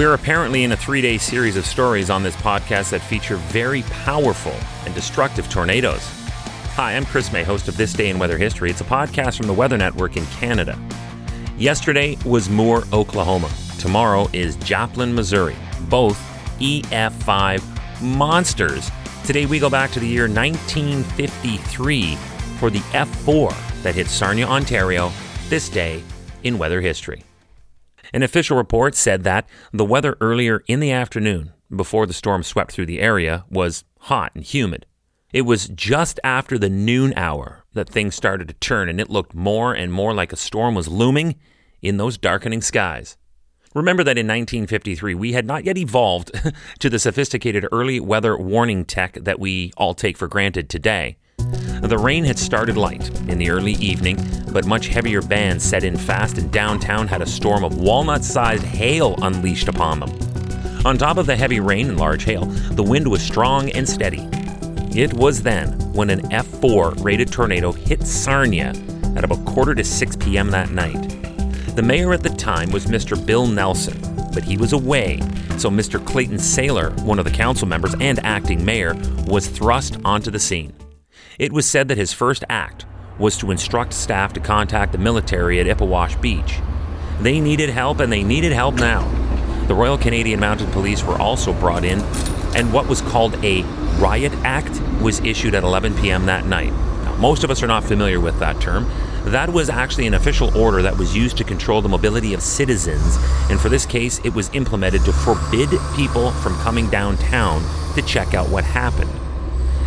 We're apparently in a three day series of stories on this podcast that feature very powerful and destructive tornadoes. Hi, I'm Chris May, host of This Day in Weather History. It's a podcast from the Weather Network in Canada. Yesterday was Moore, Oklahoma. Tomorrow is Joplin, Missouri. Both EF5 monsters. Today we go back to the year 1953 for the F4 that hit Sarnia, Ontario, this day in weather history. An official report said that the weather earlier in the afternoon, before the storm swept through the area, was hot and humid. It was just after the noon hour that things started to turn and it looked more and more like a storm was looming in those darkening skies. Remember that in 1953, we had not yet evolved to the sophisticated early weather warning tech that we all take for granted today. The rain had started light in the early evening, but much heavier bands set in fast, and downtown had a storm of walnut sized hail unleashed upon them. On top of the heavy rain and large hail, the wind was strong and steady. It was then when an F4 rated tornado hit Sarnia at about quarter to 6 p.m. that night. The mayor at the time was Mr. Bill Nelson, but he was away, so Mr. Clayton Saylor, one of the council members and acting mayor, was thrust onto the scene. It was said that his first act was to instruct staff to contact the military at Ipperwash Beach. They needed help, and they needed help now. The Royal Canadian Mounted Police were also brought in, and what was called a riot act was issued at 11 p.m. that night. Now, most of us are not familiar with that term. That was actually an official order that was used to control the mobility of citizens, and for this case, it was implemented to forbid people from coming downtown to check out what happened.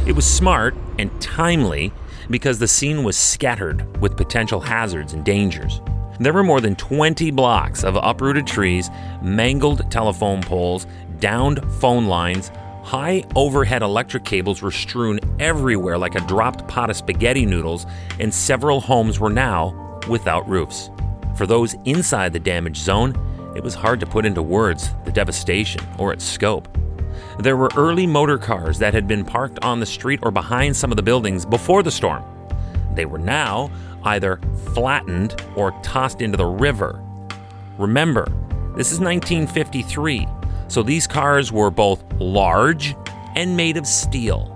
It was smart and timely because the scene was scattered with potential hazards and dangers. There were more than 20 blocks of uprooted trees, mangled telephone poles, downed phone lines, high overhead electric cables were strewn everywhere like a dropped pot of spaghetti noodles, and several homes were now without roofs. For those inside the damaged zone, it was hard to put into words the devastation or its scope. There were early motor cars that had been parked on the street or behind some of the buildings before the storm. They were now either flattened or tossed into the river. Remember, this is 1953, so these cars were both large and made of steel.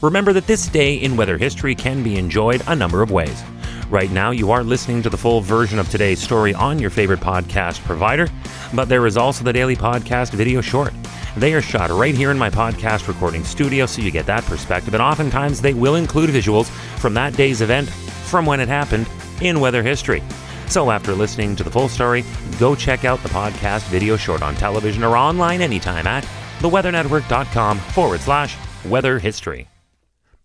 Remember that this day in weather history can be enjoyed a number of ways. Right now, you are listening to the full version of today's story on your favorite podcast provider, but there is also the daily podcast video short. They are shot right here in my podcast recording studio, so you get that perspective. And oftentimes, they will include visuals from that day's event, from when it happened in weather history. So, after listening to the full story, go check out the podcast video short on television or online anytime at theweathernetwork.com forward slash weather history.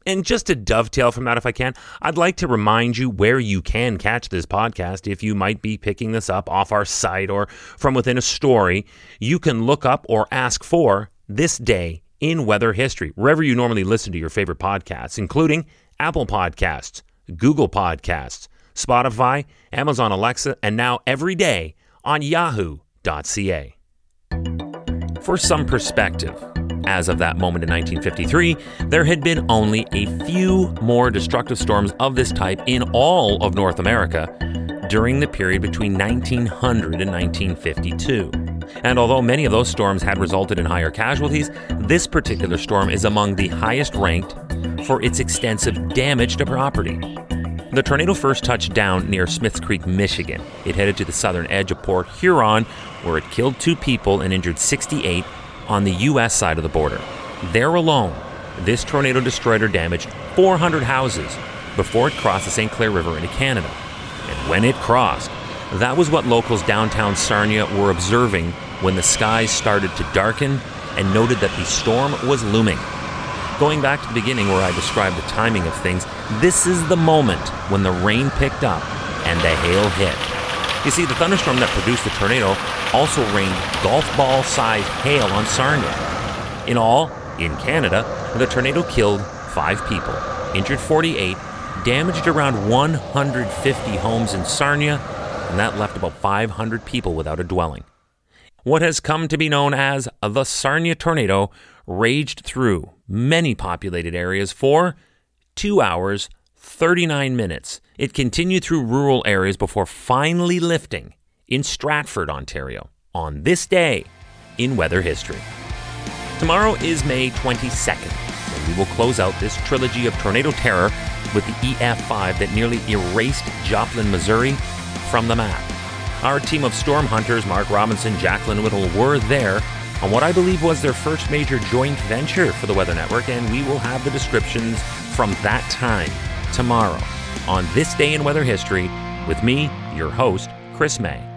And just to dovetail from that, if I can, I'd like to remind you where you can catch this podcast. If you might be picking this up off our site or from within a story, you can look up or ask for This Day in Weather History, wherever you normally listen to your favorite podcasts, including Apple Podcasts, Google Podcasts, Spotify, Amazon Alexa, and now every day on yahoo.ca. For some perspective, as of that moment in 1953, there had been only a few more destructive storms of this type in all of North America during the period between 1900 and 1952. And although many of those storms had resulted in higher casualties, this particular storm is among the highest ranked for its extensive damage to property. The tornado first touched down near Smiths Creek, Michigan. It headed to the southern edge of Port Huron, where it killed two people and injured 68 on the U.S. side of the border. There alone, this tornado destroyed or damaged 400 houses before it crossed the St. Clair River into Canada. And when it crossed, that was what locals downtown Sarnia were observing when the skies started to darken and noted that the storm was looming. Going back to the beginning where I described the timing of things, this is the moment when the rain picked up and the hail hit. You see, the thunderstorm that produced the tornado also rained golf ball sized hail on Sarnia. In all, in Canada, the tornado killed five people, injured 48, damaged around 150 homes in Sarnia, and that left about 500 people without a dwelling. What has come to be known as the Sarnia tornado raged through many populated areas for two hours, 39 minutes. It continued through rural areas before finally lifting in Stratford, Ontario, on this day in weather history. Tomorrow is May 22nd, and we will close out this trilogy of tornado terror with the EF5 that nearly erased Joplin, Missouri from the map. Our team of storm hunters, Mark Robinson, Jacqueline Whittal, were there on what I believe was their first major joint venture for the Weather Network, and we will have the descriptions from that time tomorrow on This Day in Weather History with me, your host, Chris May.